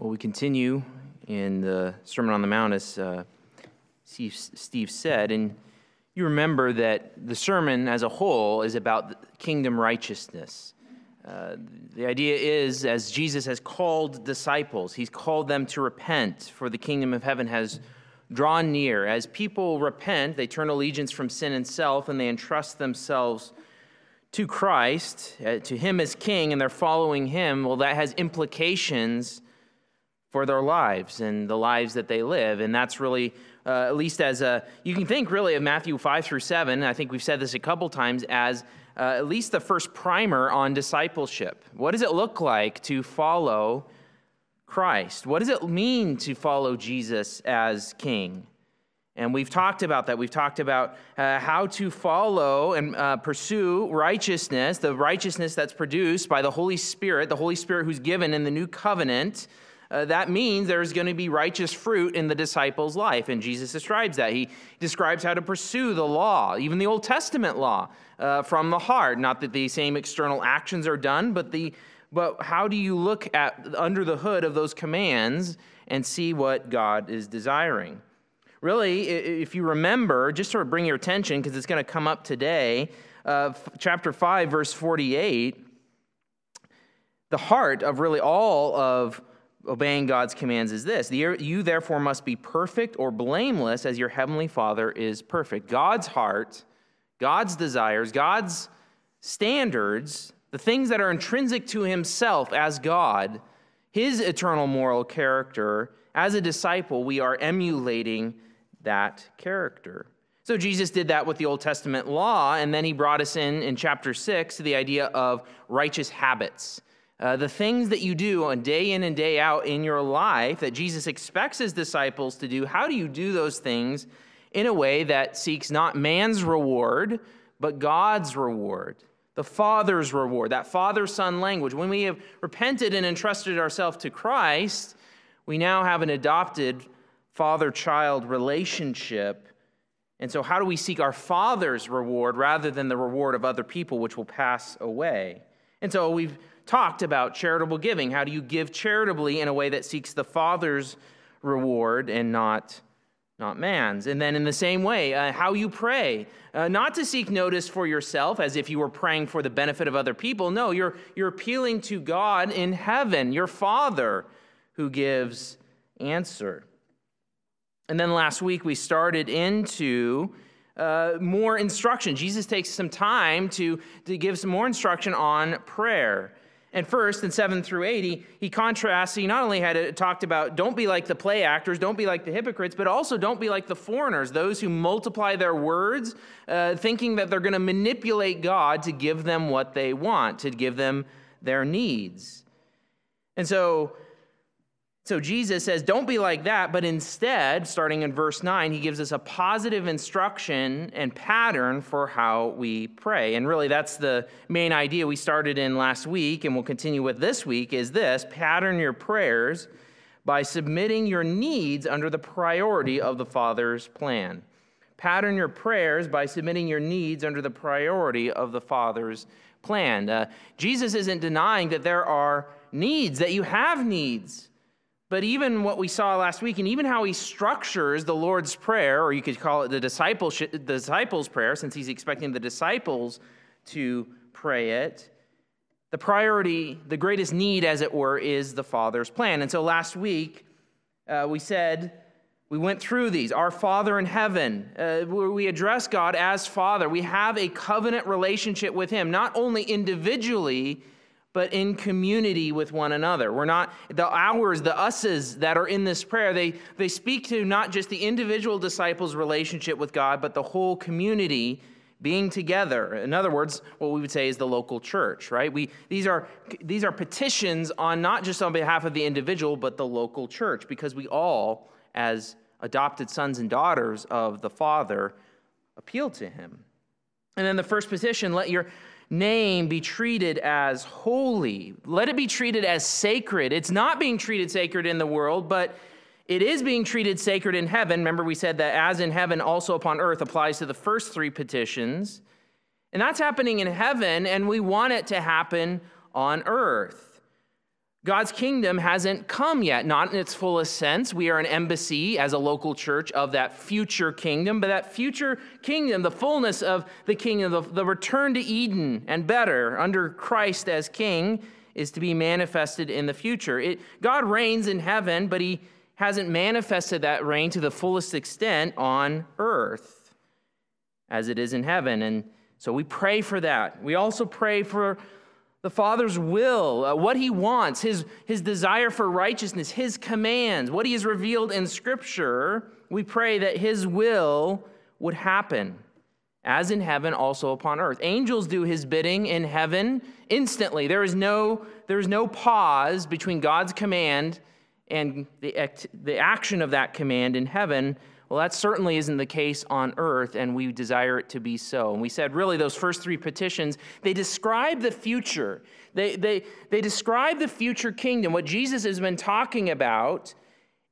Well, we continue in the Sermon on the Mount, as uh, Steve, said, and you remember that the sermon as a whole is about kingdom righteousness. Uh, the idea is, as Jesus has called disciples, he's called them to repent, for the kingdom of heaven has drawn near. As people repent, they turn allegiance from sin and self, and they entrust themselves to Christ, uh, to Him as King, and they're following Him. Well, that has implications for their lives and the lives that they live. And that's really, uh, at least as a, you can think really of Matthew 5 through 7. I think we've said this a couple times as uh, at least the first primer on discipleship. What does it look like to follow Christ? What does it mean to follow Jesus as King? And we've talked about that. We've talked about uh, how to follow and uh, pursue righteousness, the righteousness that's produced by the Holy Spirit, the Holy Spirit who's given in the new covenant uh, that means there's going to be righteous fruit in the disciples' life. And Jesus describes that. He describes how to pursue the law, even the Old Testament law, uh, from the heart. Not that the same external actions are done, but, the, but how do you look at under the hood of those commands and see what God is desiring? Really, if you remember, just sort of bring your attention because it's going to come up today, uh, chapter 5, verse 48, the heart of really all of obeying God's commands is this You therefore must be perfect or blameless as your heavenly Father is perfect. God's heart, God's desires, God's standards, the things that are intrinsic to himself as God, his eternal moral character, as a disciple, we are emulating that character. So Jesus did that with the Old Testament law, and then he brought us in in chapter 6 to the idea of righteous habits. Uh, the things that you do on day in and day out in your life that Jesus expects his disciples to do, how do you do those things in a way that seeks not man's reward, but God's reward, the Father's reward, that Father Son language? When we have repented and entrusted ourselves to Christ, we now have an adopted father child relationship. And so, how do we seek our Father's reward rather than the reward of other people, which will pass away? And so, we've talked about charitable giving. How do you give charitably in a way that seeks the Father's reward and not, not man's? And then, in the same way, uh, how you pray. Uh, not to seek notice for yourself as if you were praying for the benefit of other people. No, you're, you're appealing to God in heaven, your Father, who gives answer. And then last week we started into uh, more instruction. Jesus takes some time to, to give some more instruction on prayer. And first, in 7 through 80, he contrasts, he not only had it talked about don't be like the play actors, don't be like the hypocrites, but also don't be like the foreigners, those who multiply their words, uh, thinking that they're going to manipulate God to give them what they want, to give them their needs. And so so Jesus says, don't be like that, but instead, starting in verse 9, he gives us a positive instruction and pattern for how we pray. And really, that's the main idea we started in last week and we'll continue with this week is this pattern your prayers by submitting your needs under the priority of the Father's plan. Pattern your prayers by submitting your needs under the priority of the Father's plan. Uh, Jesus isn't denying that there are needs, that you have needs. But even what we saw last week, and even how he structures the Lord's Prayer, or you could call it the discipleship, the disciples' prayer, since he's expecting the disciples to pray it, the priority, the greatest need, as it were, is the Father's plan. And so last week, uh, we said, we went through these. Our Father in heaven, uh, where we address God as Father. We have a covenant relationship with Him, not only individually but in community with one another. We're not, the ours, the us's that are in this prayer, they, they speak to not just the individual disciples' relationship with God, but the whole community being together. In other words, what we would say is the local church, right? We, these, are, these are petitions on not just on behalf of the individual, but the local church, because we all, as adopted sons and daughters of the Father, appeal to him. And then the first petition, let your name be treated as holy. Let it be treated as sacred. It's not being treated sacred in the world, but it is being treated sacred in heaven. Remember, we said that as in heaven, also upon earth applies to the first three petitions. And that's happening in heaven, and we want it to happen on earth. God's kingdom hasn't come yet, not in its fullest sense. We are an embassy as a local church of that future kingdom, but that future kingdom, the fullness of the kingdom, the, the return to Eden and better under Christ as king, is to be manifested in the future. It, God reigns in heaven, but he hasn't manifested that reign to the fullest extent on earth as it is in heaven. And so we pray for that. We also pray for the Father's will, uh, what He wants, his, his desire for righteousness, His commands, what He has revealed in Scripture. We pray that His will would happen, as in heaven, also upon earth. Angels do His bidding in heaven instantly. There is no, there is no pause between God's command and the, act, the action of that command in heaven well, that certainly isn't the case on earth, and we desire it to be so. And we said, really, those first three petitions, they describe the future. They, they, they describe the future kingdom, what Jesus has been talking about.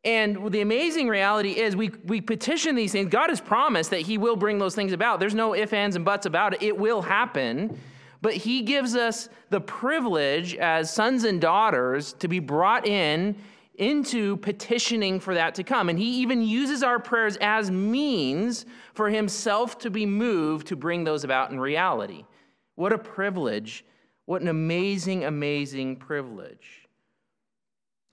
And the amazing reality is, we, we petition these things. God has promised that He will bring those things about. There's no ifs, ands, and buts about it. It will happen. But He gives us the privilege as sons and daughters to be brought in into petitioning for that to come. And he even uses our prayers as means for himself to be moved to bring those about in reality. What a privilege. What an amazing, amazing privilege.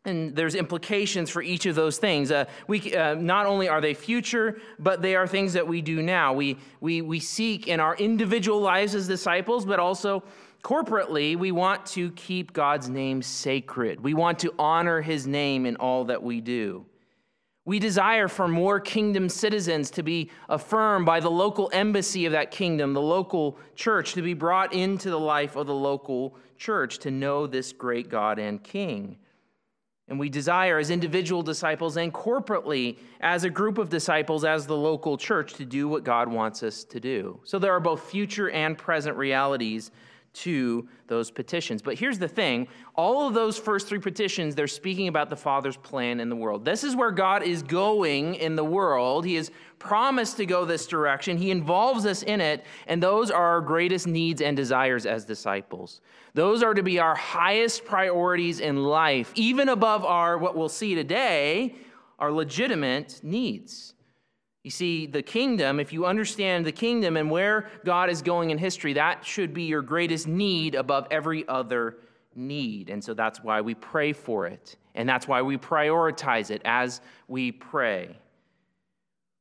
And there's implications for each of those things. Uh, we, uh, not only are they future, but they are things that we do now. We, we, we seek in our individual lives as disciples, but also Corporately, we want to keep God's name sacred. We want to honor his name in all that we do. We desire for more kingdom citizens to be affirmed by the local embassy of that kingdom, the local church, to be brought into the life of the local church to know this great God and King. And we desire, as individual disciples and corporately, as a group of disciples, as the local church, to do what God wants us to do. So there are both future and present realities to those petitions. But here's the thing all of those first three petitions, they're speaking about the Father's plan in the world. This is where God is going in the world. He has promised to go this direction, He involves us in it, and those are our greatest needs and desires as disciples. Those are to be our highest priorities in life, even above our, what we'll see today, our legitimate needs. You see, the kingdom, if you understand the kingdom and where God is going in history, that should be your greatest need above every other need. And so that's why we pray for it. And that's why we prioritize it as we pray.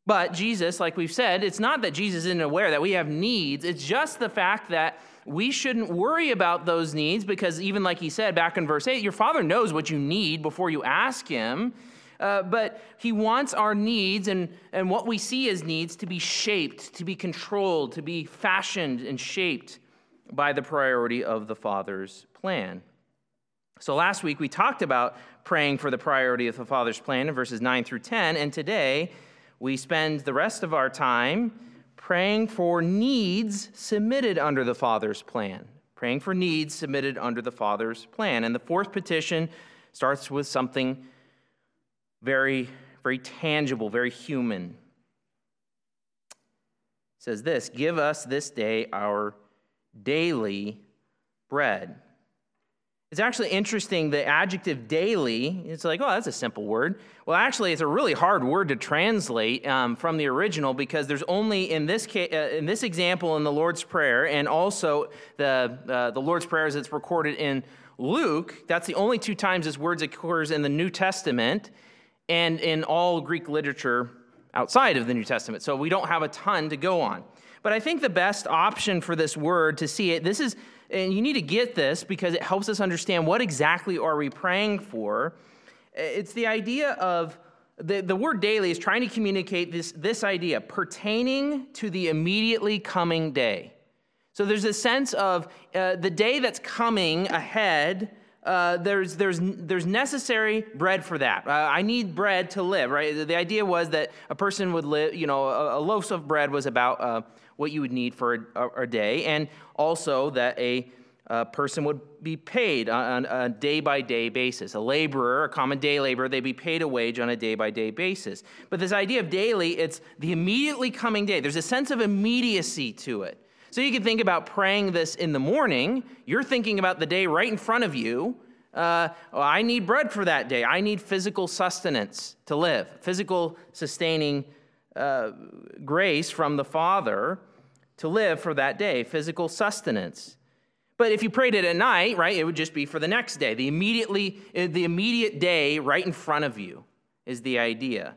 But Jesus, like we've said, it's not that Jesus isn't aware that we have needs. It's just the fact that we shouldn't worry about those needs because, even like he said back in verse 8, your Father knows what you need before you ask Him. Uh, but he wants our needs and, and what we see as needs to be shaped, to be controlled, to be fashioned and shaped by the priority of the Father's plan. So last week we talked about praying for the priority of the Father's plan in verses 9 through 10, and today we spend the rest of our time praying for needs submitted under the Father's plan. Praying for needs submitted under the Father's plan. And the fourth petition starts with something very, very tangible, very human. It says this Give us this day our daily bread. It's actually interesting, the adjective daily, it's like, oh, that's a simple word. Well, actually, it's a really hard word to translate um, from the original because there's only in this, case, uh, in this example in the Lord's Prayer and also the, uh, the Lord's Prayer as it's recorded in Luke, that's the only two times this word occurs in the New Testament and in all Greek literature outside of the New Testament. So we don't have a ton to go on. But I think the best option for this word to see it, this is, and you need to get this because it helps us understand what exactly are we praying for. It's the idea of the, the word daily is trying to communicate this, this idea pertaining to the immediately coming day. So there's a sense of uh, the day that's coming ahead uh, there's, there's, there's necessary bread for that. Uh, I need bread to live, right? The idea was that a person would live, you know, a, a loaf of bread was about uh, what you would need for a, a, day, and also that a, a person would be paid on a day by day basis. A laborer, a common day laborer, they'd be paid a wage on a day by day basis. But this idea of daily, it's the immediately coming day. There's a sense of immediacy to it. So you can think about praying this in the morning. You're thinking about the day right in front of you. Uh, well, I need bread for that day. I need physical sustenance to live, physical sustaining uh, grace from the Father to live for that day, physical sustenance. But if you prayed it at night, right, it would just be for the next day. The immediately the immediate day right in front of you is the idea.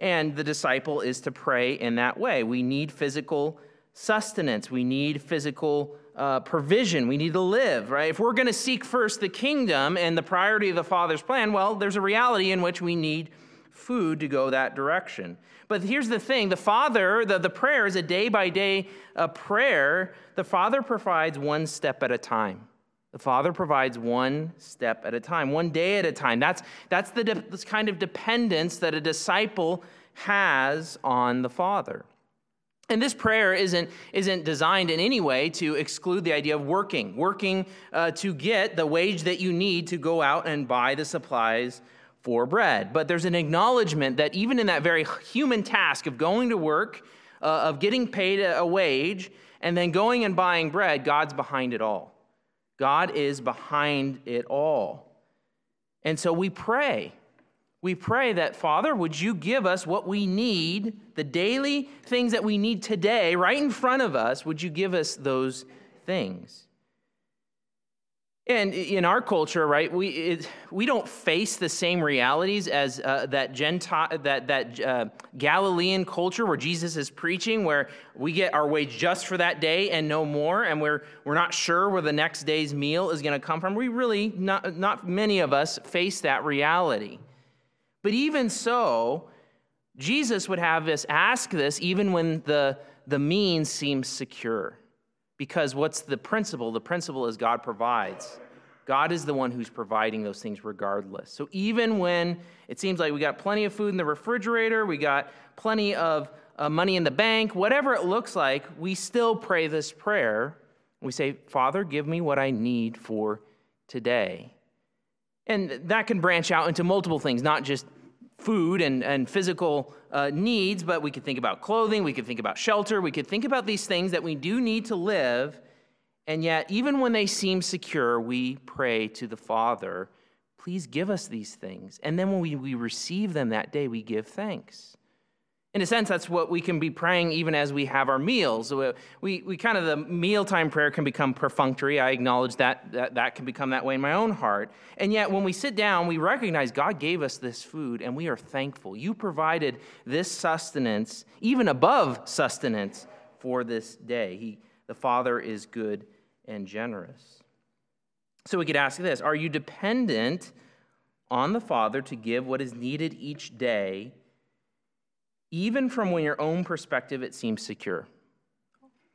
And the disciple is to pray in that way. We need physical sustenance. We need physical uh, provision. We need to live, right? If we're going to seek first the kingdom and the priority of the Father's plan, well, there's a reality in which we need food to go that direction. But here's the thing the Father, the, the prayer is a day by day prayer. The Father provides one step at a time. The Father provides one step at a time, one day at a time. That's, that's the de- this kind of dependence that a disciple has on the Father. And this prayer isn't, isn't designed in any way to exclude the idea of working, working uh, to get the wage that you need to go out and buy the supplies for bread. But there's an acknowledgement that even in that very human task of going to work, uh, of getting paid a, a wage, and then going and buying bread, God's behind it all. God is behind it all. And so we pray. We pray that, Father, would you give us what we need, the daily things that we need today, right in front of us? Would you give us those things? And in our culture, right, we, it, we don't face the same realities as uh, that Gentile, that, that uh, Galilean culture where Jesus is preaching, where we get our wage just for that day and no more, and we're, we're not sure where the next day's meal is going to come from. We really, not, not many of us face that reality. But even so, Jesus would have us ask this even when the, the means seems secure. Because what's the principle? The principle is God provides. God is the one who's providing those things regardless. So even when it seems like we got plenty of food in the refrigerator, we got plenty of uh, money in the bank, whatever it looks like, we still pray this prayer. We say, Father, give me what I need for today. And that can branch out into multiple things, not just food and, and physical uh, needs, but we could think about clothing, we could think about shelter, we could think about these things that we do need to live. And yet, even when they seem secure, we pray to the Father, please give us these things. And then when we, we receive them that day, we give thanks. In a sense, that's what we can be praying even as we have our meals. We, we kind of, the mealtime prayer can become perfunctory. I acknowledge that, that that can become that way in my own heart. And yet, when we sit down, we recognize God gave us this food and we are thankful. You provided this sustenance, even above sustenance, for this day. He, the Father is good and generous. So we could ask this Are you dependent on the Father to give what is needed each day? Even from when your own perspective it seems secure?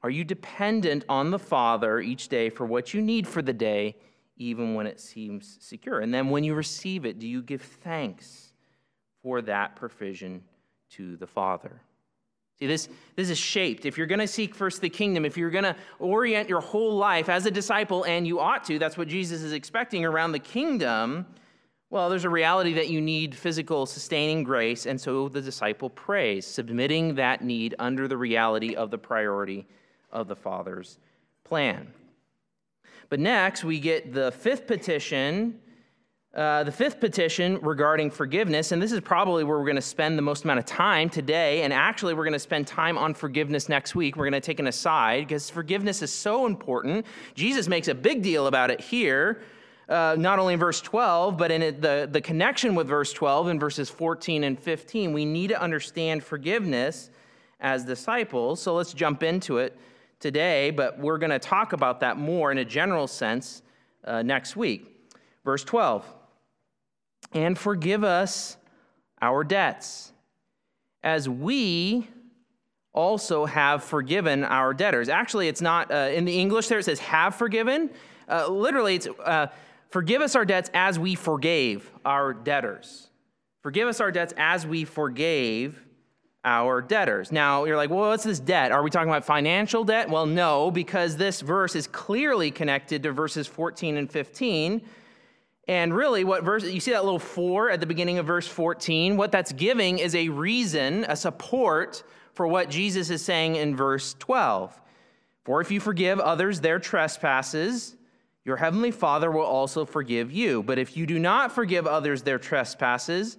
Are you dependent on the Father each day for what you need for the day, even when it seems secure? And then when you receive it, do you give thanks for that provision to the Father? See, this, this is shaped. If you're going to seek first the kingdom, if you're going to orient your whole life as a disciple, and you ought to, that's what Jesus is expecting around the kingdom well, there's a reality that you need physical sustaining grace, and so the disciple prays, submitting that need under the reality of the priority of the Father's plan. But next, we get the fifth petition. Uh, the fifth petition regarding forgiveness, and this is probably where we're going to spend the most amount of time today. And actually, we're going to spend time on forgiveness next week. We're going to take an aside because forgiveness is so important. Jesus makes a big deal about it here uh, not only in verse 12, but in it, the, the connection with verse 12 in verses 14 and 15. We need to understand forgiveness as disciples. So let's jump into it today, but we're going to talk about that more in a general sense uh, next week. Verse 12 And forgive us our debts, as we also have forgiven our debtors. Actually, it's not uh, in the English there, it says have forgiven. Uh, literally, it's uh, Forgive us our debts as we forgave our debtors. Forgive us our debts as we forgave our debtors. Now, you're like, well, what's this debt? Are we talking about financial debt? Well, no, because this verse is clearly connected to verses 14 and 15. And really, what verse, you see that little for at the beginning of verse 14? What that's giving is a reason, a support for what Jesus is saying in verse 12. For if you forgive others their trespasses, your heavenly Father will also forgive you. But if you do not forgive others their trespasses,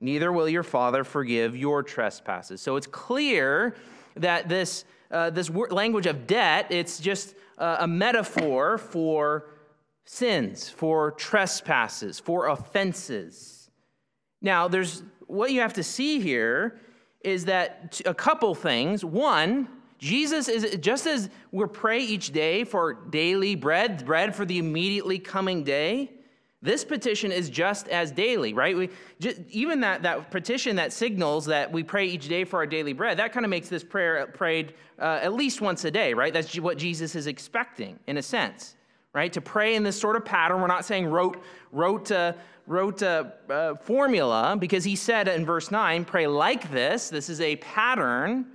neither will your Father forgive your trespasses. So it's clear that this, uh, this language of debt, it's just uh, a metaphor for sins, for trespasses, for offenses. Now, there's what you have to see here is that a couple things. One, Jesus is just as we pray each day for daily bread, bread for the immediately coming day. This petition is just as daily, right? We, just, even that, that petition that signals that we pray each day for our daily bread, that kind of makes this prayer prayed uh, at least once a day, right? That's what Jesus is expecting, in a sense, right? To pray in this sort of pattern. We're not saying rote, rote, uh, rote a, a formula, because he said in verse 9, pray like this. This is a pattern.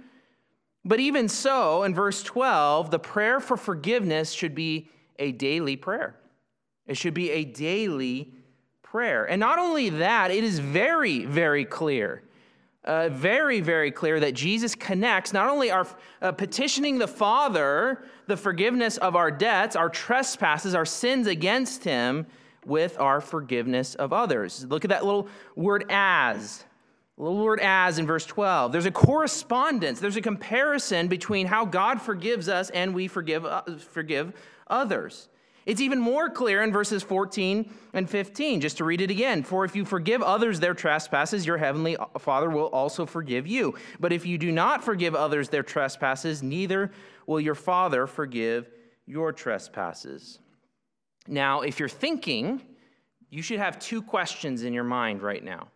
But even so, in verse 12, the prayer for forgiveness should be a daily prayer. It should be a daily prayer. And not only that, it is very, very clear, uh, very, very clear that Jesus connects not only our uh, petitioning the Father, the forgiveness of our debts, our trespasses, our sins against Him, with our forgiveness of others. Look at that little word as. The Lord as in verse 12. There's a correspondence, there's a comparison between how God forgives us and we forgive, uh, forgive others. It's even more clear in verses 14 and 15, just to read it again. For if you forgive others their trespasses, your heavenly Father will also forgive you. But if you do not forgive others their trespasses, neither will your Father forgive your trespasses. Now, if you're thinking, you should have two questions in your mind right now.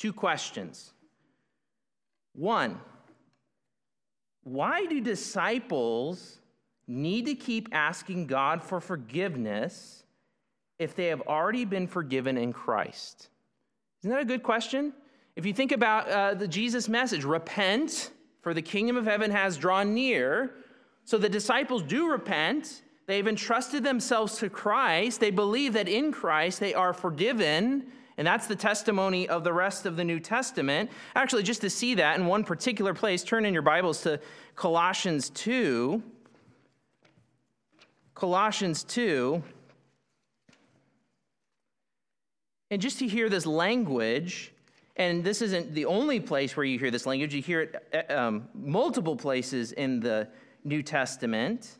Two questions. One, why do disciples need to keep asking God for forgiveness if they have already been forgiven in Christ? Isn't that a good question? If you think about uh, the Jesus message, repent, for the kingdom of heaven has drawn near. So the disciples do repent. They've entrusted themselves to Christ. They believe that in Christ they are forgiven. And that's the testimony of the rest of the New Testament. Actually, just to see that in one particular place, turn in your Bibles to Colossians 2. Colossians 2. And just to hear this language, and this isn't the only place where you hear this language, you hear it uh, um, multiple places in the New Testament.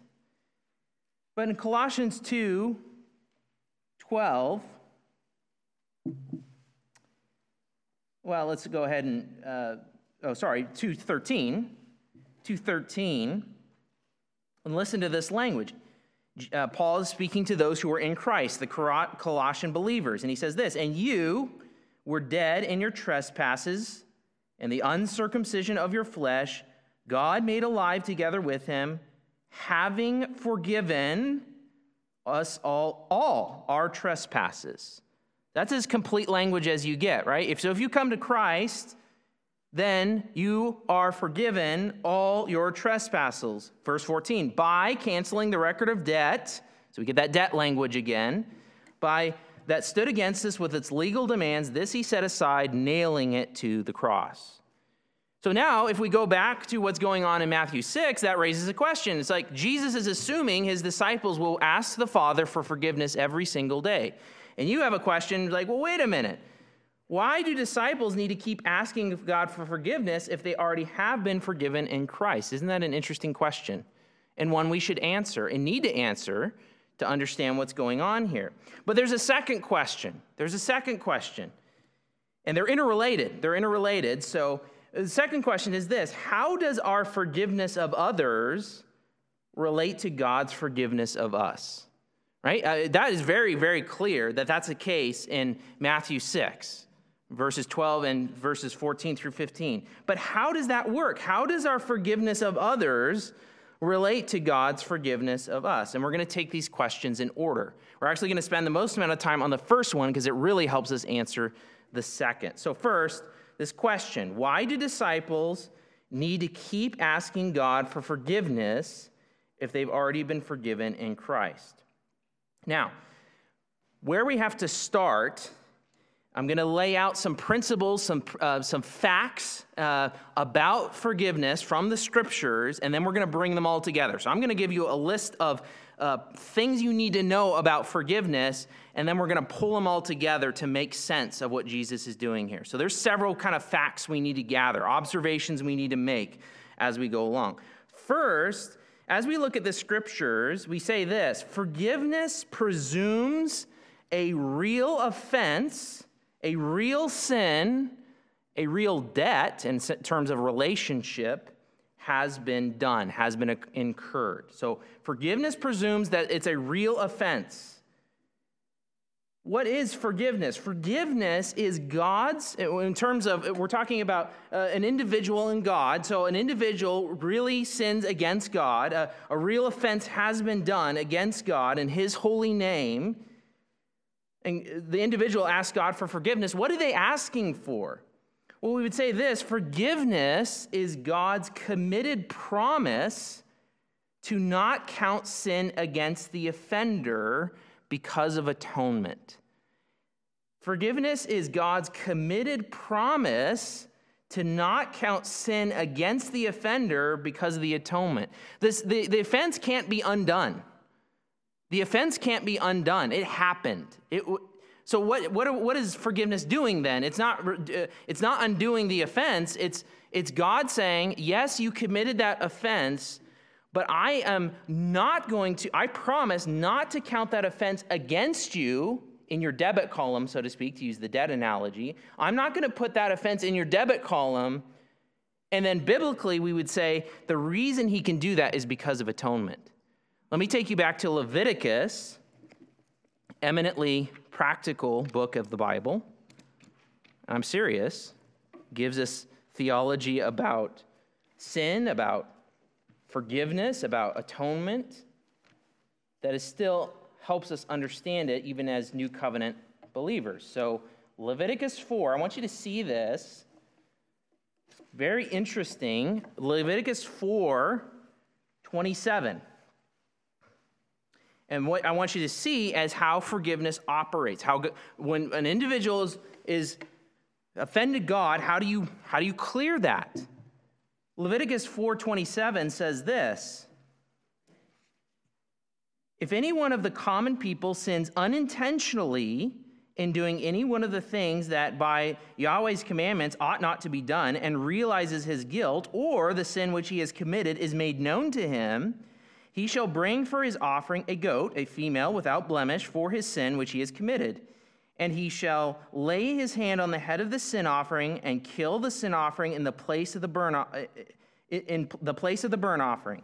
But in Colossians 2 12, well, let's go ahead and, uh, oh, sorry, 213, 213, and listen to this language uh, Paul is speaking to those who are in Christ, the Colossian believers. And he says this And you were dead in your trespasses and the uncircumcision of your flesh, God made alive together with him, having forgiven us all, all our trespasses. That's as complete language as you get, right? If, so if you come to Christ, then you are forgiven all your trespasses. Verse 14, by canceling the record of debt, so we get that debt language again, by that stood against us with its legal demands, this he set aside, nailing it to the cross. So now, if we go back to what's going on in Matthew 6, that raises a question. It's like Jesus is assuming his disciples will ask the Father for forgiveness every single day. And you have a question like, well, wait a minute. Why do disciples need to keep asking God for forgiveness if they already have been forgiven in Christ? Isn't that an interesting question? And one we should answer and need to answer to understand what's going on here. But there's a second question. There's a second question. And they're interrelated. They're interrelated. So uh, the second question is this How does our forgiveness of others relate to God's forgiveness of us? Right? Uh, that is very, very clear that that's the case in Matthew 6 verses 12 and verses 14 through 15. But how does that work? How does our forgiveness of others relate to God's forgiveness of us? And we're going to take these questions in order. We're actually going to spend the most amount of time on the first one because it really helps us answer the second. So, first, this question why do disciples need to keep asking God for forgiveness if they've already been forgiven in Christ? Now, where we have to start I'm going to lay out some principles, some, uh, some facts uh, about forgiveness from the scriptures, and then we're going to bring them all together. So I'm going to give you a list of uh, things you need to know about forgiveness, and then we're going to pull them all together to make sense of what Jesus is doing here. So there's several kind of facts we need to gather, observations we need to make as we go along. First, as we look at the scriptures, we say this forgiveness presumes a real offense, a real sin, a real debt in terms of relationship has been done, has been incurred. So forgiveness presumes that it's a real offense. What is forgiveness? Forgiveness is God's, in terms of, we're talking about uh, an individual and God. So an individual really sins against God. Uh, a real offense has been done against God in His holy name. And the individual asks God for forgiveness. What are they asking for? Well, we would say this forgiveness is God's committed promise to not count sin against the offender because of atonement. Forgiveness is God's committed promise to not count sin against the offender because of the atonement. This, the, the offense can't be undone. The offense can't be undone. It happened. It, so what, what, what is forgiveness doing then? It's not, uh, it's not undoing the offense. It's, it's God saying, yes, you committed that offense, but I am not going to, I promise not to count that offense against you in your debit column, so to speak, to use the debt analogy. I'm not going to put that offense in your debit column. And then biblically, we would say the reason he can do that is because of atonement. Let me take you back to Leviticus, eminently practical book of the Bible. I'm serious. Gives us theology about sin, about forgiveness, about atonement, that is still helps us understand it even as new covenant believers. So, Leviticus 4, I want you to see this. Very interesting. Leviticus 4 27. And what I want you to see as how forgiveness operates. How when an individual is, is offended God, how do you how do you clear that? Leviticus 4:27 says this. If any one of the common people sins unintentionally in doing any one of the things that by Yahweh's commandments ought not to be done and realizes his guilt, or the sin which he has committed is made known to him, he shall bring for his offering a goat, a female without blemish, for his sin which he has committed. And he shall lay his hand on the head of the sin offering and kill the sin offering in the place of the burn, uh, in the place of the burnt offering.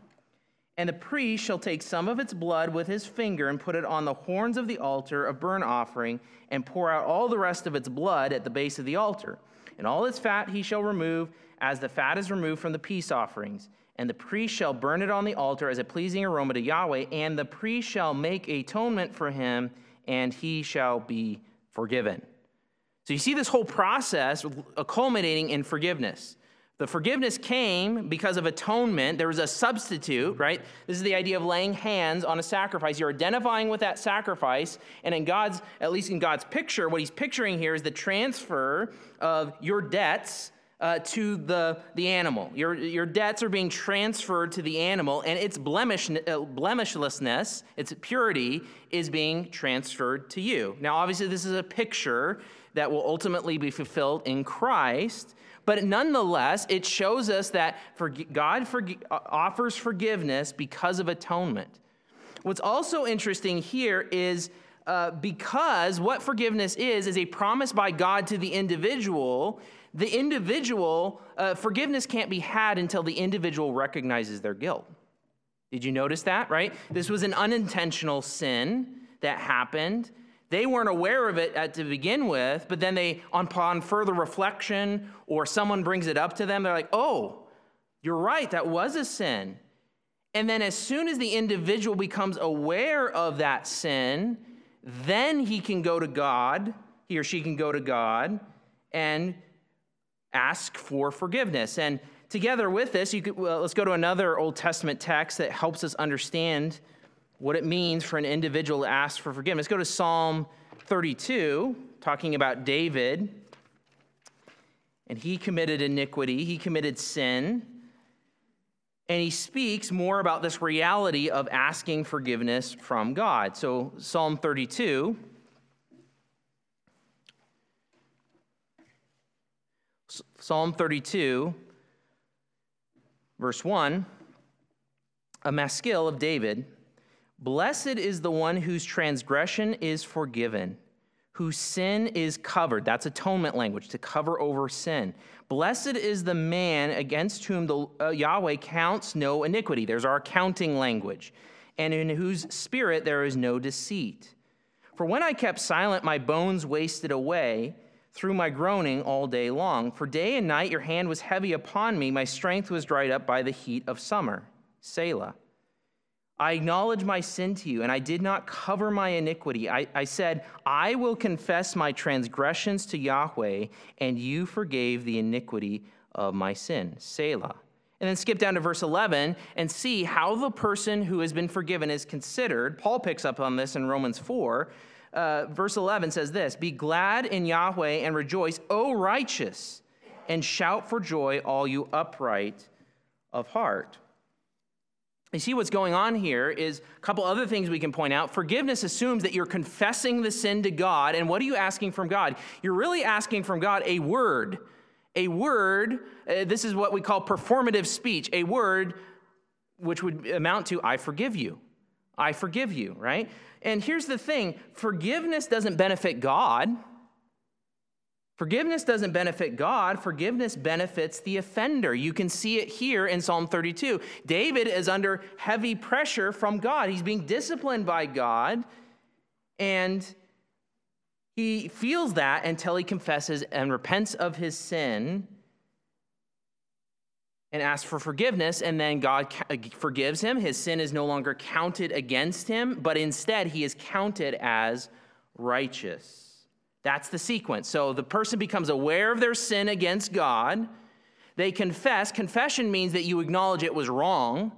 And the priest shall take some of its blood with his finger and put it on the horns of the altar of burnt offering and pour out all the rest of its blood at the base of the altar. And all its fat he shall remove, as the fat is removed from the peace offerings and the priest shall burn it on the altar as a pleasing aroma to Yahweh, and the priest shall make atonement for him, and he shall be forgiven. So you see this whole process culminating in forgiveness. The forgiveness came because of atonement. There was a substitute, right? This is the idea of laying hands on a sacrifice. You're identifying with that sacrifice, and in God's, at least in God's picture, what he's picturing here is the transfer of your debts uh, to the, the animal. Your, your debts are being transferred to the animal, and its blemish, uh, blemishlessness, its purity, is being transferred to you. Now, obviously, this is a picture that will ultimately be fulfilled in Christ, but nonetheless, it shows us that for, God for, uh, offers forgiveness because of atonement. What's also interesting here is uh, because what forgiveness is, is a promise by God to the individual the individual, uh, forgiveness can't be had until the individual recognizes their guilt. Did you notice that, right? This was an unintentional sin that happened. They weren't aware of it at, to begin with, but then they, upon further reflection or someone brings it up to them, they're like, oh, you're right, that was a sin. And then as soon as the individual becomes aware of that sin, then he can go to God, he or she can go to God and ask for forgiveness. And together with this, you could, well, let's go to another Old Testament text that helps us understand what it means for an individual to ask for forgiveness. Let's go to Psalm 32, talking about David. And he committed iniquity, he committed sin. And he speaks more about this reality of asking forgiveness from God. So, Psalm 32. Psalm 32, verse 1, a maskil of David. Blessed is the one whose transgression is forgiven, whose sin is covered. That's atonement language, to cover over sin. Blessed is the man against whom the uh, Yahweh counts no iniquity. There's our counting language. And in whose spirit there is no deceit. For when I kept silent, my bones wasted away through my groaning all day long. For day and night your hand was heavy upon me, my strength was dried up by the heat of summer. Selah. I acknowledge my sin to you, and I did not cover my iniquity. I, I, said, I will confess my transgressions to Yahweh, and you forgave the iniquity of my sin. Selah. And then skip down to verse 11 and see how the person who has been forgiven is considered. Paul picks up on this in Romans 4. Uh, verse 11 says this Be glad in Yahweh and rejoice, O righteous, and shout for joy, all you upright of heart. You see what's going on here is a couple other things we can point out. Forgiveness assumes that you're confessing the sin to God. And what are you asking from God? You're really asking from God a word. A word, uh, this is what we call performative speech, a word which would amount to, I forgive you. I forgive you, right? And here's the thing forgiveness doesn't benefit God. Forgiveness doesn't benefit God, forgiveness benefits the offender. You can see it here in Psalm 32. David is under heavy pressure from God. He's being disciplined by God, and he feels that until he confesses and repents of his sin and asks for forgiveness, and then God uh, forgives him. His sin is no longer counted against him, but instead he is counted as righteous. That's the sequence. So the person becomes aware of their sin against God. They confess. Confession means that you acknowledge it was wrong.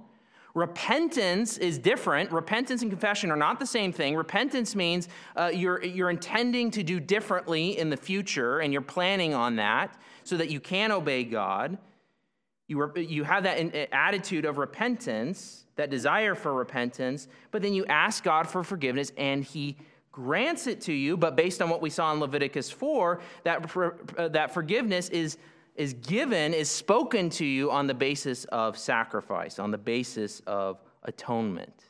Repentance is different. Repentance and confession are not the same thing. Repentance means uh, you're, you're intending to do differently in the future and you're planning on that so that you can obey God. You, re- you have that in, attitude of repentance, that desire for repentance, but then you ask God for forgiveness and He grants it to you, but based on what we saw in Leviticus 4, that, uh, that forgiveness is, is given, is spoken to you on the basis of sacrifice, on the basis of atonement.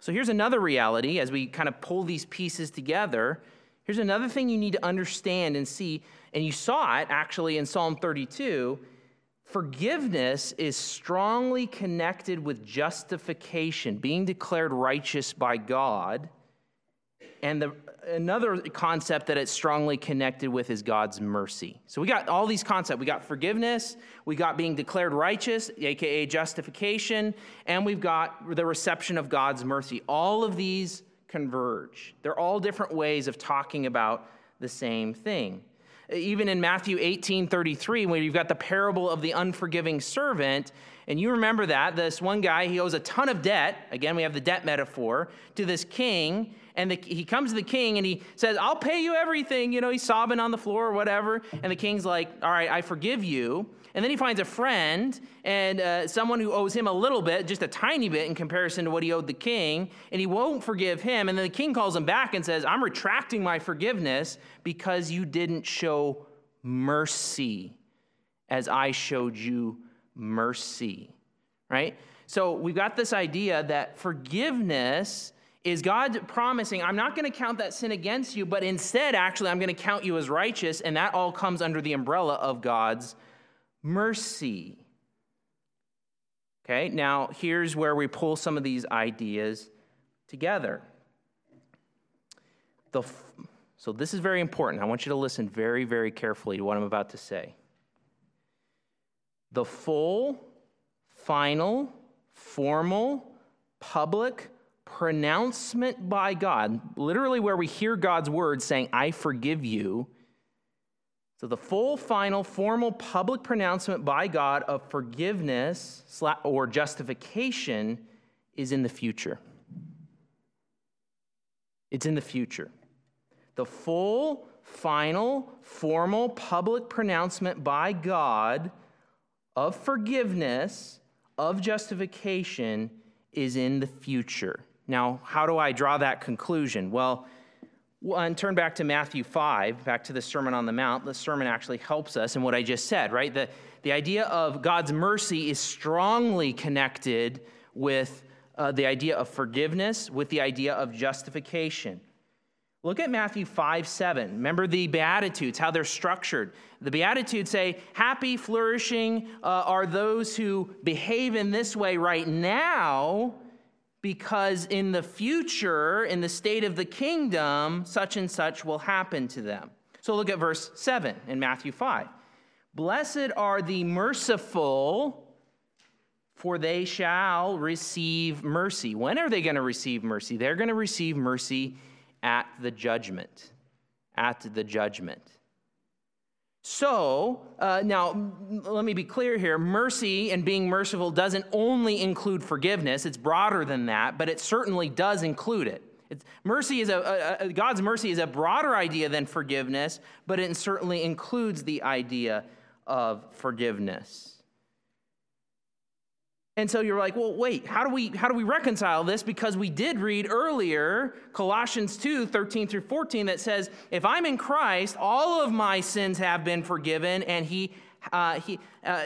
So here's another reality as we kind of pull these pieces together. Here's another thing you need to understand and see, and you saw it actually in Psalm 32. Forgiveness is strongly connected with justification, being declared righteous by God. And the, another concept that it's strongly connected with is God's mercy. So we got all these concepts. We got forgiveness, we got being declared righteous, aka justification, and we've got the reception of God's mercy. All of these converge. They're all different ways of talking about the same thing. Even in Matthew 18 33, when you've got the parable of the unforgiving servant, and you remember that, this one guy, he owes a ton of debt. Again, we have the debt metaphor to this king and the, he comes to the king and he says, I'll pay you everything. You know, he's sobbing on the floor or whatever. And the king's like, All right, I forgive you. And then he finds a friend and uh, someone who owes him a little bit, just a tiny bit in comparison to what he owed the king, and he won't forgive him. And then the king calls him back and says, I'm retracting my forgiveness because you didn't show mercy as I showed you mercy. Right? So we've got this idea that forgiveness is God promising, I'm not going to count that sin against you, but instead, actually, I'm going to count you as righteous, and that all comes under the umbrella of God's mercy. Okay, now here's where we pull some of these ideas together. The, so, this is very important. I want you to listen very, very carefully to what I'm about to say. The full, final, formal, public, pronouncement by God, literally where we hear God's word saying, I forgive you. So the full, final, formal, public pronouncement by God of forgiveness or justification is in the future. It's in the future. The full, final, formal, public pronouncement by God of forgiveness, of justification, is in the future. Now, how do I draw that conclusion? Well, and turn back to Matthew 5, back to the Sermon on the Mount. The sermon actually helps us in what I just said, right? The, the idea of God's mercy is strongly connected with uh, the idea of forgiveness, with the idea of justification. Look at Matthew 5 7. Remember the Beatitudes, how they're structured. The Beatitudes say, Happy, flourishing uh, are those who behave in this way right now because in the future, in the state of the kingdom, such and such will happen to them. So look at verse 7 in Matthew 5. Blessed are the merciful, for they shall receive mercy. When are they going to receive mercy? They're going to receive mercy at the judgment. At the judgment. So, uh, now let me be clear here mercy and being merciful doesn't only include forgiveness, it's broader than that, but it certainly does include it. It's, mercy is a, a, a, God's mercy is a broader idea than forgiveness, but it certainly includes the idea of forgiveness. And so you're like, well, wait, how do we how do we reconcile this? Because we did read earlier Colossians 2, 13 through 14, that says, if I'm in Christ, all of my sins have been forgiven, and he uh, he uh,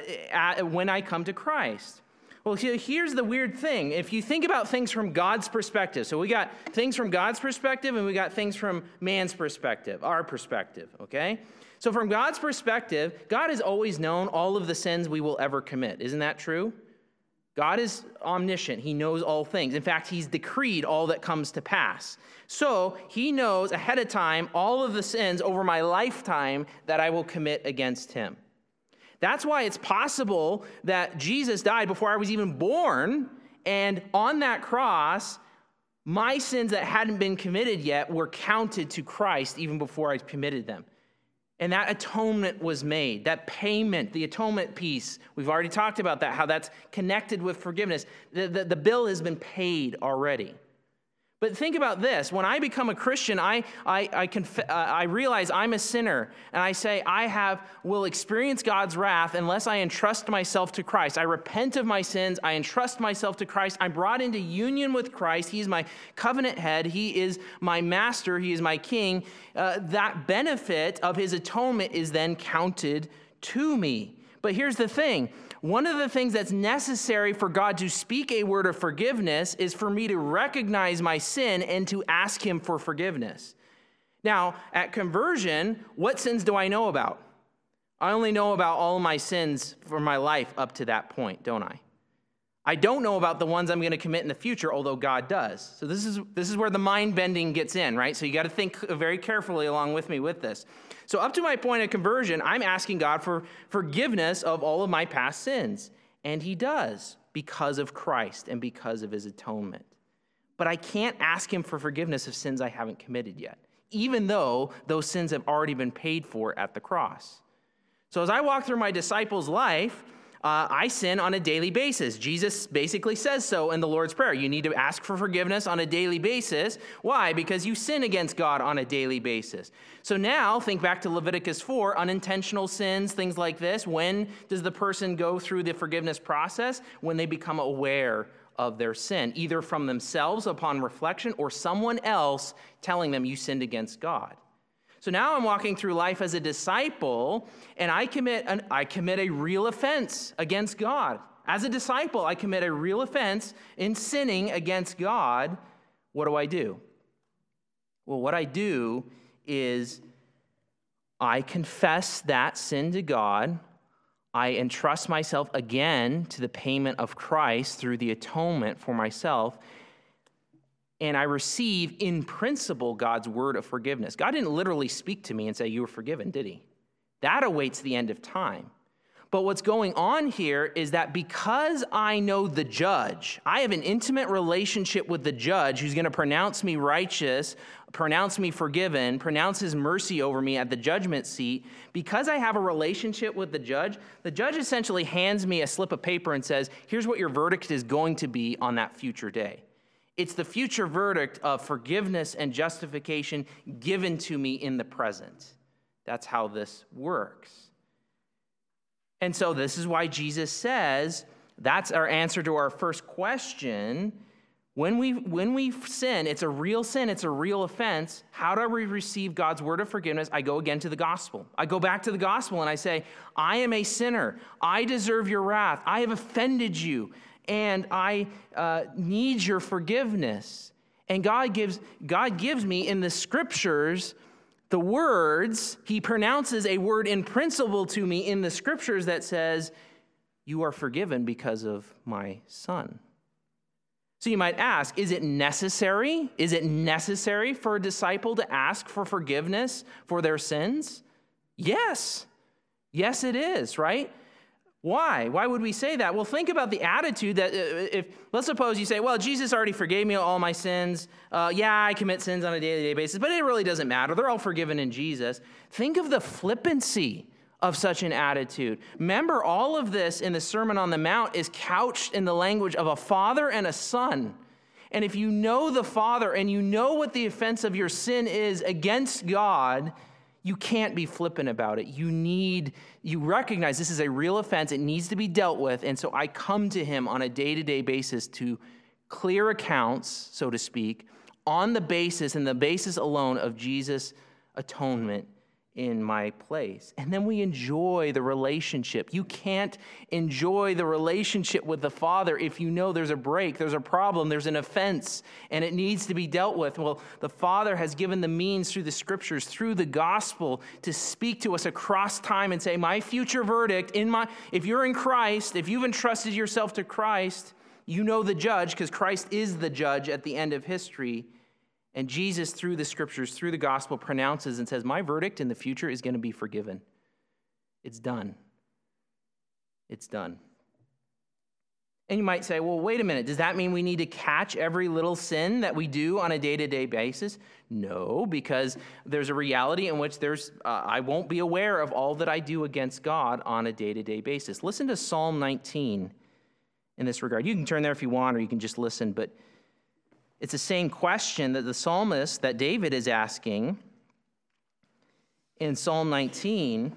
when I come to Christ. Well, here's the weird thing. If you think about things from God's perspective, so we got things from God's perspective and we got things from man's perspective, our perspective, okay? So, from God's perspective, God has always known all of the sins we will ever commit. Isn't that true? God is omniscient. He knows all things. In fact, He's decreed all that comes to pass. So He knows ahead of time all of the sins over my lifetime that I will commit against Him. That's why it's possible that Jesus died before I was even born, and on that cross, my sins that hadn't been committed yet were counted to Christ even before I committed them. And that atonement was made, that payment, the atonement piece. We've already talked about that, how that's connected with forgiveness. The, the, the, bill has been paid already. But think about this when I become a Christian, I, I, I, conf- uh, I realize I'm a sinner, and I say, I have, will experience God's wrath unless I entrust myself to Christ. I repent of my sins, I entrust myself to Christ. I'm brought into union with Christ. He's my covenant head, He is my master, He is my king. Uh, that benefit of His atonement is then counted to me. But here's the thing one of the things that's necessary for God to speak a word of forgiveness is for me to recognize my sin and to ask Him for forgiveness. Now, at conversion, what sins do I know about? I only know about all my sins for my life up to that point, don't I? I don't know about the ones I'm going to commit in the future, although God does. So this is this is where the mind bending gets in, right? So you got to think very carefully along with me with this. So up to my point of conversion, I'm asking God for forgiveness of all of my past sins, and he does because of Christ and because of his atonement. But I can't ask him for forgiveness of sins I haven't committed yet, even though those sins have already been paid for at the cross. So as I walk through my disciples' life, uh, I sin on a daily basis. Jesus basically says so in the Lord's Prayer. You need to ask for forgiveness on a daily basis. Why? Because you sin against God on a daily basis. So now think back to Leviticus 4 unintentional sins, things like this. When does the person go through the forgiveness process? When they become aware of their sin, either from themselves upon reflection or someone else telling them you sinned against God. So now I'm walking through life as a disciple, and I commit, an, I commit a real offense against God. As a disciple, I commit a real offense in sinning against God. What do I do? Well, what I do is I confess that sin to God. I entrust myself again to the payment of Christ through the atonement for myself and I receive in principle God's word of forgiveness. God didn't literally speak to me and say, You were forgiven, did he? That awaits the end of time. But what's going on here is that because I know the judge, I have an intimate relationship with the judge who's going to pronounce me righteous, pronounce me forgiven, pronounce his mercy over me at the judgment seat. Because I have a relationship with the judge, the judge essentially hands me a slip of paper and says, Here's what your verdict is going to be on that future day. It's the future verdict of forgiveness and justification given to me in the present. That's how this works. And so, this is why Jesus says that's our answer to our first question. When we, when we sin, it's a real sin, it's a real offense. How do we receive God's word of forgiveness? I go again to the gospel. I go back to the gospel and I say, I am a sinner. I deserve your wrath. I have offended you, and I uh, need your forgiveness. And God gives, God gives me in the scriptures the words, He pronounces a word in principle to me in the scriptures that says, You are forgiven because of my son. So you might ask, is it necessary? Is it necessary for a disciple to ask for forgiveness for their sins? Yes. Yes, it is, right? Why? Why would we say that? Well, think about the attitude that uh, if, let's suppose you say, well, Jesus already forgave me all my sins. Uh, yeah, I commit sins on a day to day basis, but it really doesn't matter. They're all forgiven in Jesus. Think of the flippancy of such an attitude. Remember, all of this in the Sermon on the Mount is couched in the language of a father and a son. And if you know the Father and you know what the offense of your sin is against God, you can't be flippant about it. You need, you recognize this is a real offense. It needs to be dealt with. And so I come to him on a day to day basis to clear accounts, so to speak, on the basis and the basis alone of Jesus' atonement in my place. And then we enjoy the relationship. You can't enjoy the relationship with the Father if you know there's a break, there's a problem, there's an offense, and it needs to be dealt with. Well, the Father has given the means through the scriptures, through the gospel, to speak to us across time and say, My future verdict, in my if you're in Christ, if you've entrusted yourself to Christ, you know the judge, because Christ is the judge at the end of history. And Jesus, through the scriptures, through the gospel, pronounces and says, My verdict in the future is going to be forgiven. It's done. It's done. And you might say, well, wait a minute. Does that mean we need to catch every little sin that we do on a day to day basis? No, because there's a reality in which there's, uh, I won't be aware of all that I do against God on a day to day basis. Listen to Psalm 19 in this regard. You can turn there if you want, or you can just listen, but it's the same question that the psalmist, that David is asking in Psalm 19.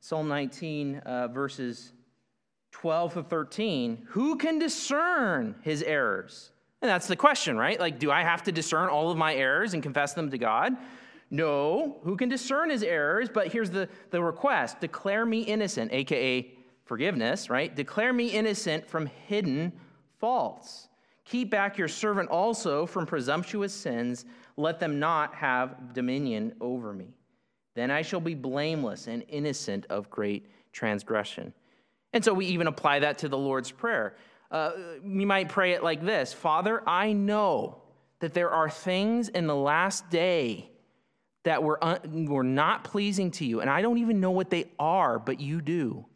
Psalm 19, uh, verses 12 to 13. Who can discern his errors? And that's the question, right? Like, do I have to discern all of my errors and confess them to God? No. Who can discern his errors? But here's the, the request declare me innocent, aka forgiveness, right? Declare me innocent from hidden faults. Keep back your servant also from presumptuous sins. Let them not have dominion over me. Then I shall be blameless and innocent of great transgression. And so we even apply that to the Lord's Prayer. Uh, you might pray it like this Father, I know that there are things in the last day that were, un- were not pleasing to you, and I don't even know what they are, but you do.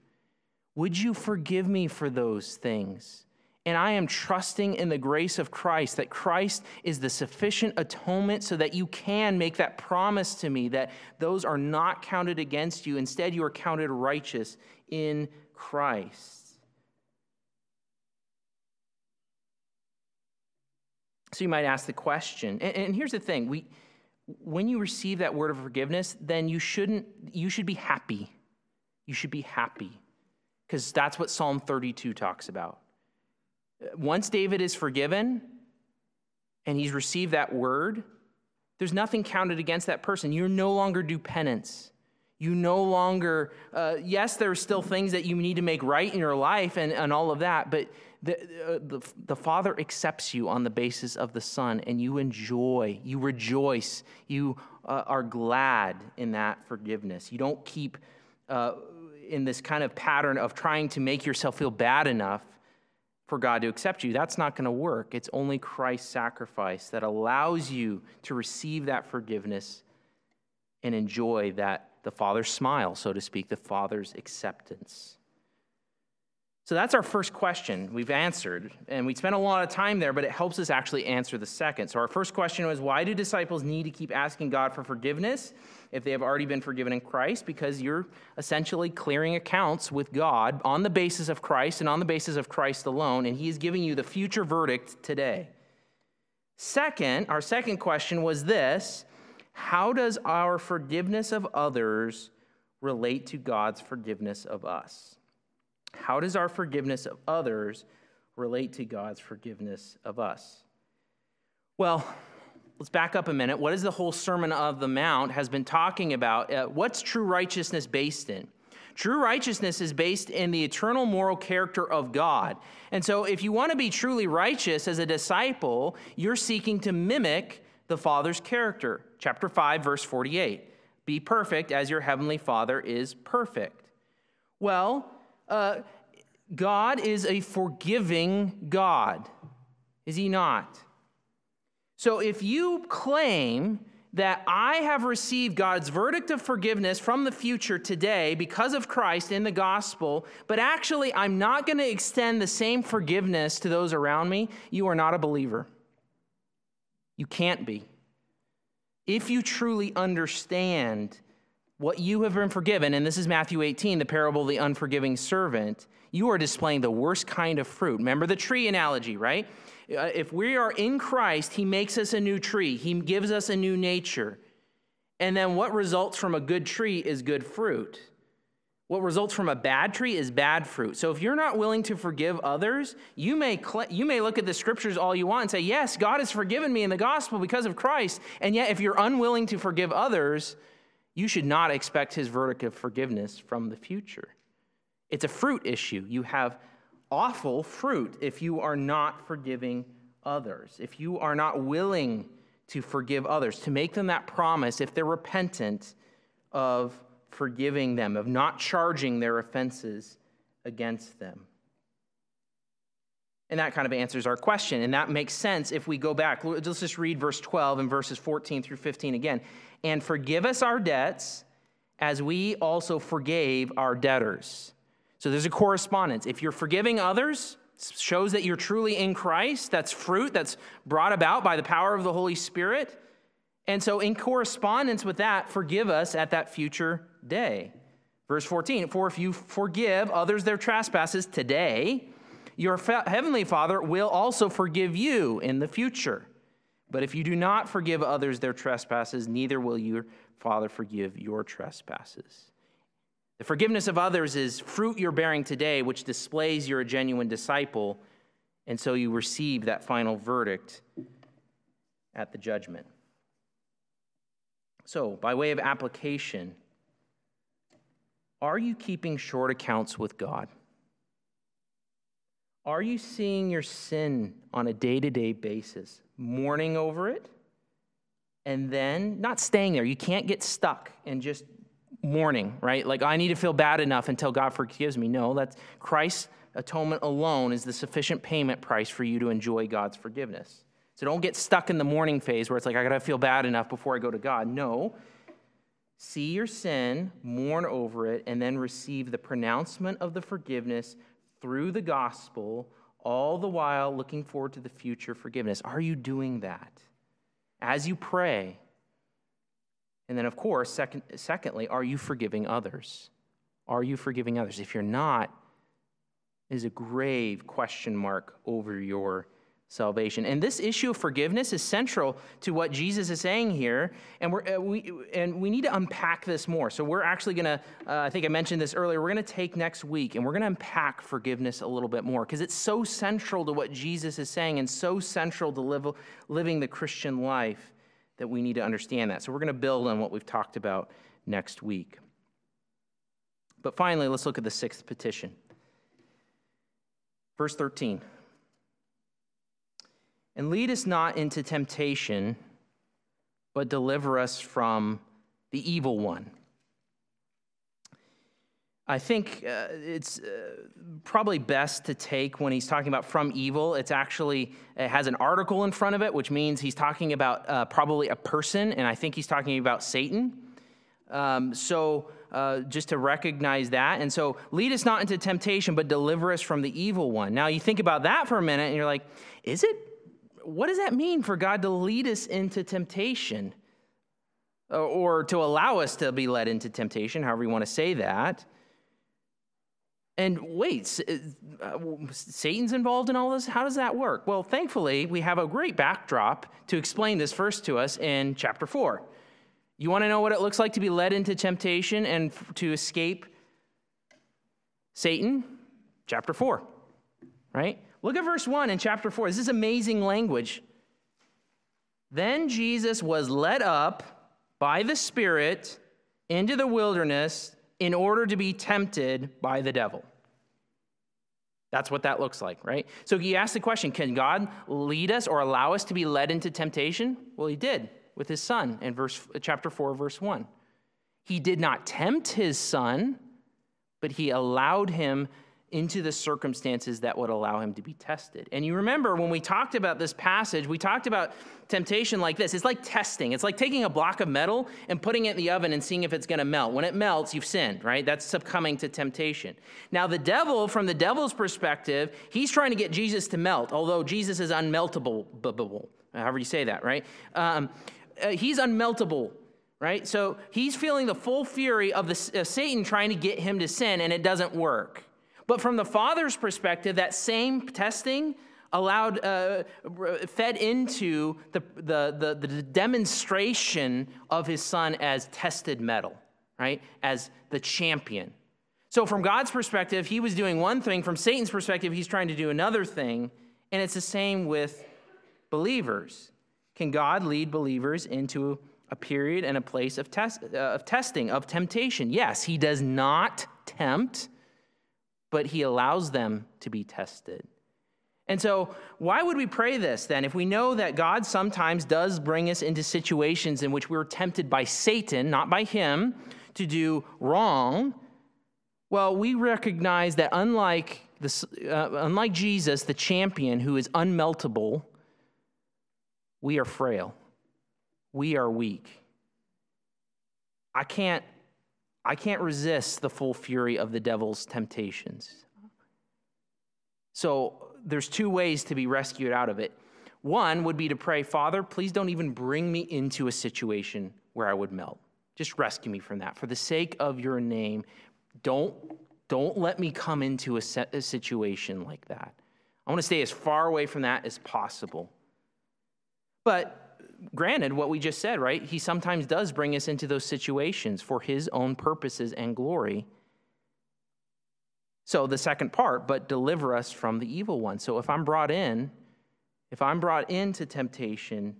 Would you forgive me for those things? And I am trusting in the grace of Christ, that Christ is the sufficient atonement so that you can make that promise to me that those are not counted against you. Instead, you are counted righteous in Christ. So you might ask the question, and, and here's the thing we, when you receive that word of forgiveness, then you shouldn't, you should be happy. You should be happy because that's what Psalm 32 talks about. Once David is forgiven and he's received that word, there's nothing counted against that person. You no longer do penance. You no longer, uh, yes, there are still things that you need to make right in your life and, and all of that, but the, uh, the, the Father accepts you on the basis of the Son, and you enjoy, you rejoice, you uh, are glad in that forgiveness. You don't keep uh, in this kind of pattern of trying to make yourself feel bad enough for God to accept you. That's not going to work. It's only Christ's sacrifice that allows you to receive that forgiveness and enjoy that the Father's smile, so to speak, the Father's acceptance. So that's our first question we've answered. And we spent a lot of time there, but it helps us actually answer the second. So our first question was why do disciples need to keep asking God for forgiveness if they have already been forgiven in Christ? Because you're essentially clearing accounts with God on the basis of Christ and on the basis of Christ alone, and He is giving you the future verdict today. Second, our second question was this how does our forgiveness of others relate to God's forgiveness of us? How does our forgiveness of others relate to God's forgiveness of us? Well, let's back up a minute. What is the whole Sermon of the Mount has been talking about? Uh, what's true righteousness based in? True righteousness is based in the eternal moral character of God. And so, if you want to be truly righteous as a disciple, you're seeking to mimic the Father's character. Chapter 5, verse 48. Be perfect as your heavenly Father is perfect. Well, uh, God is a forgiving God, is He not? So if you claim that I have received God's verdict of forgiveness from the future today because of Christ in the gospel, but actually I'm not going to extend the same forgiveness to those around me, you are not a believer. You can't be. If you truly understand what you have been forgiven, and this is Matthew 18, the parable of the unforgiving servant, you are displaying the worst kind of fruit. Remember the tree analogy, right? Uh, if we are in Christ, He makes us a new tree, He gives us a new nature. And then what results from a good tree is good fruit. What results from a bad tree is bad fruit. So if you're not willing to forgive others, you may, you may look at the scriptures all you want and say, Yes, God has forgiven me in the gospel because of Christ. And yet, if you're unwilling to forgive others, you should not expect his verdict of forgiveness from the future. It's a fruit issue. You have awful fruit if you are not forgiving others, if you are not willing to forgive others, to make them that promise if they're repentant of forgiving them, of not charging their offenses against them. And that kind of answers our question. And that makes sense if we go back. Let's just read verse 12 and verses 14 through 15 again. And forgive us our debts as we also forgave our debtors. So there's a correspondence. If you're forgiving others, shows that you're truly in Christ. That's fruit that's brought about by the power of the Holy Spirit. And so, in correspondence with that, forgive us at that future day. Verse 14 For if you forgive others their trespasses today, your heavenly Father will also forgive you in the future. But if you do not forgive others their trespasses, neither will your Father forgive your trespasses. The forgiveness of others is fruit you're bearing today, which displays you're a genuine disciple, and so you receive that final verdict at the judgment. So, by way of application, are you keeping short accounts with God? Are you seeing your sin on a day to day basis, mourning over it, and then not staying there? You can't get stuck and just mourning, right? Like, I need to feel bad enough until God forgives me. No, that's Christ's atonement alone is the sufficient payment price for you to enjoy God's forgiveness. So don't get stuck in the mourning phase where it's like, I gotta feel bad enough before I go to God. No, see your sin, mourn over it, and then receive the pronouncement of the forgiveness through the gospel, all the while looking forward to the future forgiveness. Are you doing that? As you pray. And then, of course, second, secondly, are you forgiving others? Are you forgiving others? If you're not, is a grave question mark over your salvation. And this issue of forgiveness is central to what Jesus is saying here, and uh, we and we need to unpack this more. So we're actually going to, uh, I think I mentioned this earlier. We're going to take next week and we're going to unpack forgiveness a little bit more because it's so central to what Jesus is saying and so central to live, living the Christian life that we need to understand that. So we're going to build on what we've talked about next week. But finally, let's look at the sixth petition. Verse 13. And lead us not into temptation, but deliver us from the evil one. I think uh, it's uh, probably best to take when he's talking about from evil. It's actually, it has an article in front of it, which means he's talking about uh, probably a person, and I think he's talking about Satan. Um, so, uh, just to recognize that. And so, lead us not into temptation, but deliver us from the evil one. Now, you think about that for a minute, and you're like, is it what does that mean for God to lead us into temptation? Or to allow us to be led into temptation, however you want to say that. And wait, uh, Satan's involved in all this? How does that work? Well, thankfully, we have a great backdrop to explain this first to us in chapter 4. You want to know what it looks like to be led into temptation and to escape Satan? Chapter 4, right? Look at verse 1 in chapter 4. This is amazing language. Then Jesus was led up by the Spirit into the wilderness in order to be tempted by the devil. That's what that looks like, right? So he asked the question Can God lead us or allow us to be led into temptation? Well, he did with his son in verse, chapter 4, verse 1. He did not tempt his son, but he allowed him into the circumstances that would allow him to be tested. And you remember when we talked about this passage, we talked about temptation like this. It's like testing. It's like taking a block of metal and putting it in the oven and seeing if it's going to melt. When it melts, you've sinned, right? That's succumbing to temptation. Now, the devil, from the devil's perspective, he's trying to get Jesus to melt, although Jesus is unmeltable, however you say that, right? Um, uh, he's unmeltable right? So he's feeling the full fury of, the, of Satan trying to get him to sin, and it doesn't work. But from the father's perspective, that same testing allowed, uh, fed into the, the, the, the demonstration of his son as tested metal, right? As the champion. So, from God's perspective, he was doing one thing. From Satan's perspective, he's trying to do another thing. And it's the same with believers. Can God lead believers into a period and a place of, test, uh, of testing, of temptation? Yes, he does not tempt but he allows them to be tested. And so, why would we pray this then? If we know that God sometimes does bring us into situations in which we're tempted by Satan, not by him, to do wrong, well, we recognize that unlike, the, uh, unlike Jesus, the champion who is unmeltable, we are frail. We are weak. I can't I can't resist the full fury of the devil's temptations. So there's two ways to be rescued out of it. One would be to pray, Father, please don't even bring me into a situation where I would melt. Just rescue me from that. For the sake of your name, don't, don't let me come into a, a situation like that. I want to stay as far away from that as possible. But granted, what we just said, right? He sometimes does bring us into those situations for his own purposes and glory. So, the second part, but deliver us from the evil one. So, if I'm brought in, if I'm brought into temptation,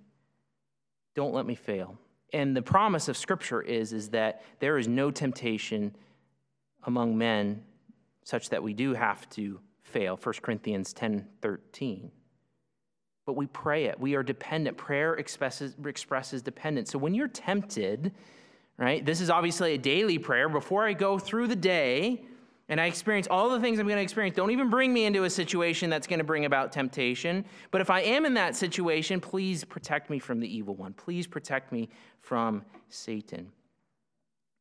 don't let me fail. And the promise of Scripture is, is that there is no temptation among men such that we do have to fail. 1 Corinthians 10 13 but we pray it. We are dependent. Prayer expresses, expresses dependence. So when you're tempted, right, this is obviously a daily prayer. Before I go through the day and I experience all the things I'm going to experience, don't even bring me into a situation that's going to bring about temptation. But if I am in that situation, please protect me from the evil one. Please protect me from Satan.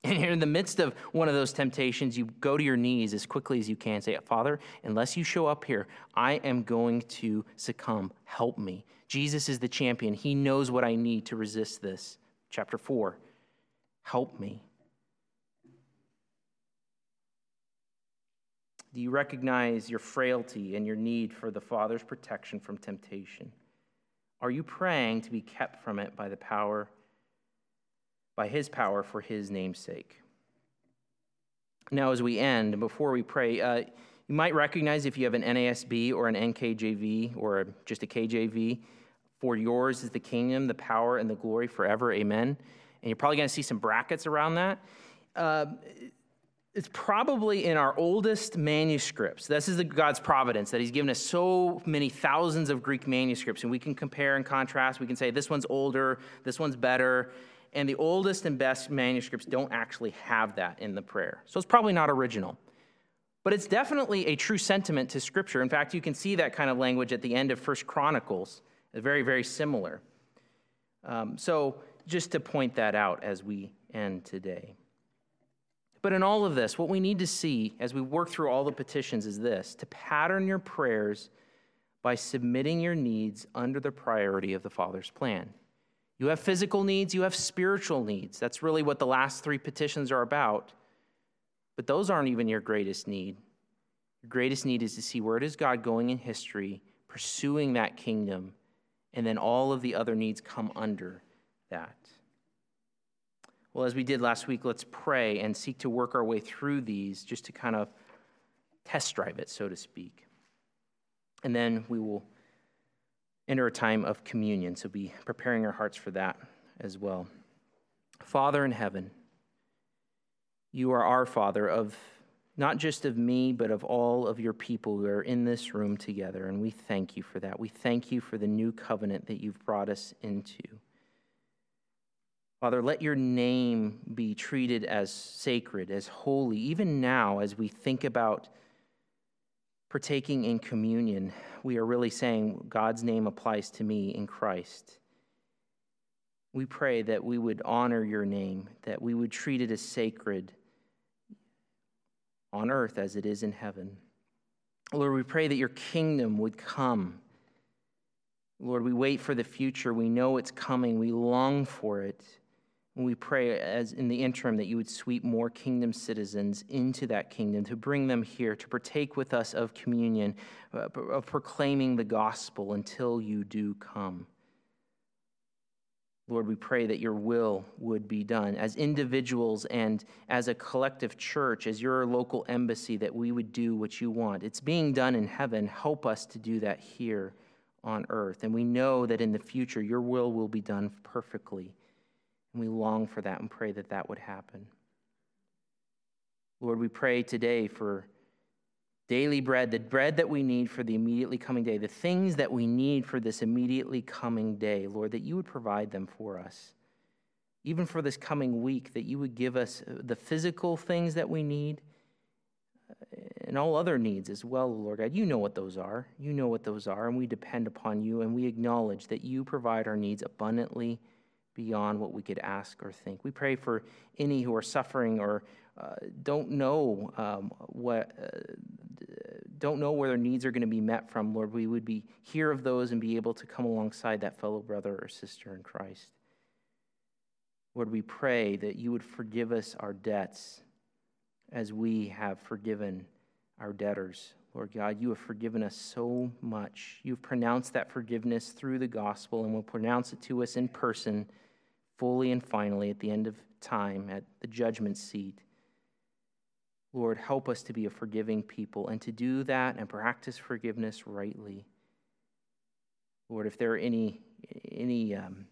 And you're in the midst of one of those temptations, you go to your knees as quickly as you can. Say, Father, unless you show up here, I am going to succumb. Help me. Jesus is the champion. He knows what I need to resist this. Chapter 4 Help me. Do you recognize your frailty and your need for the Father's protection from temptation? Are you praying to be kept from it by the power by his power for his name's sake. Now, as we end, before we pray, uh, you might recognize if you have an NASB or an NKJV or just a KJV, for yours is the kingdom, the power, and the glory forever. Amen. And you're probably going to see some brackets around that. Uh, it's probably in our oldest manuscripts. This is the God's providence that He's given us so many thousands of Greek manuscripts, and we can compare and contrast. We can say this one's older, this one's better and the oldest and best manuscripts don't actually have that in the prayer. So it's probably not original. But it's definitely a true sentiment to Scripture. In fact, you can see that kind of language at the end of First Chronicles, very, very similar. Um, so just to point that out as we end today. But in all of this, what we need to see as we work through all the petitions is this to pattern your prayers by submitting your needs under the priority of the Father's plan. You have physical needs, you have spiritual needs. That's really what the last three petitions are about. But those aren't even your greatest need. Your greatest need is to see where is God going in history, pursuing that kingdom, and then all of the other needs come under that. Well, as we did last week, let's pray and seek to work our way through these just to kind of test drive it, so to speak. And then we will enter a time of communion, so be preparing our hearts for that as well. Father in heaven, you are our Father of not just of me, but of all of your people who are in this room together. And we thank you for that. We thank you for the new covenant that you've brought us into. Father, let your name be treated as sacred, as holy, even now as we think about partaking in communion. We are really saying God's name applies to me in Christ. We pray that we would honor your name, that we would treat it as sacred on earth as it is in heaven. Lord, we pray that your kingdom would come. Lord, we wait for the future. We know it's coming. We long for it. And we pray as in the interim that you would sweep more kingdom citizens into that kingdom, to bring them here, to partake with us of communion, uh, of proclaiming the gospel until you do come. Lord, we pray that your will would be done as individuals and as a collective church, as your local embassy, that we would do what you want. It's being done in heaven. Help us to do that here on earth. And we know that in the future, your will will be done perfectly. And we long for that and pray that that would happen. Lord, we pray today for daily bread, the bread that we need for the immediately coming day, the things that we need for this immediately coming day, Lord, that you would provide them for us. Even for this coming week, that you would give us uh, the physical things that we need uh, and all other needs as well, Lord God. You know what those are. You know what those are, and we depend upon you, and we acknowledge that you provide our needs abundantly beyond what we could ask or think. We pray for any who are suffering or uh, don't know um, what uh, don't know where their needs are going to be met from, Lord, we would be hear of those and be able to come alongside that fellow brother or sister in Christ. Lord, we pray that you would forgive us our debts as we have forgiven our debtors. Lord God, you have forgiven us so much. You've pronounced that forgiveness through the gospel and will pronounce it to us in person, fully and finally at the end of time at the judgment seat. Lord, help us to be a forgiving people and to do that and practice forgiveness rightly. Lord, if there are any, any um,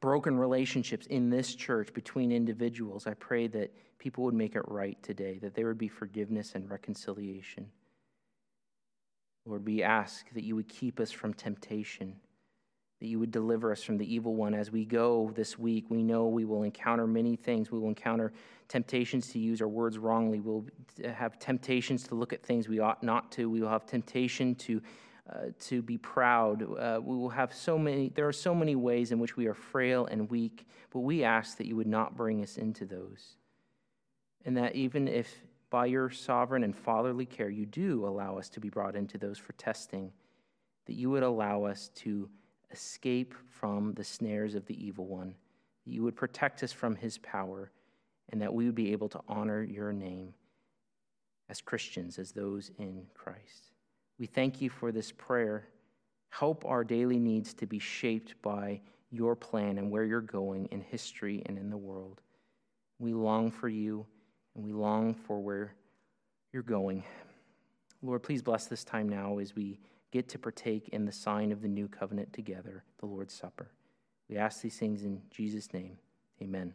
broken relationships in this church between individuals, I pray that people would make it right today, that there would be forgiveness and reconciliation. Lord, we ask that you would keep us from temptation that you would deliver us from the evil one. As we go this week, we know we will encounter many things. We will encounter temptations to use our words wrongly. We'll have temptations to look at things we ought not to. We will have temptation to, uh, to be proud. Uh, we will have so many, there are so many ways in which we are frail and weak, but we ask that you would not bring us into those. And that even if by your sovereign and fatherly care you do allow us to be brought into those for testing, that you would allow us to escape from the snares of the evil one, that you would protect us from his power, and that we would be able to honor your name as Christians, as those in Christ. We thank you for this prayer. Help our daily needs to be shaped by your plan and where you're going in history and in the world. We long for you and we long for where you're going. Lord, please bless this time now as we get to partake in the sign of the new covenant together, the Lord's Supper. We ask these things in Jesus' name. Amen.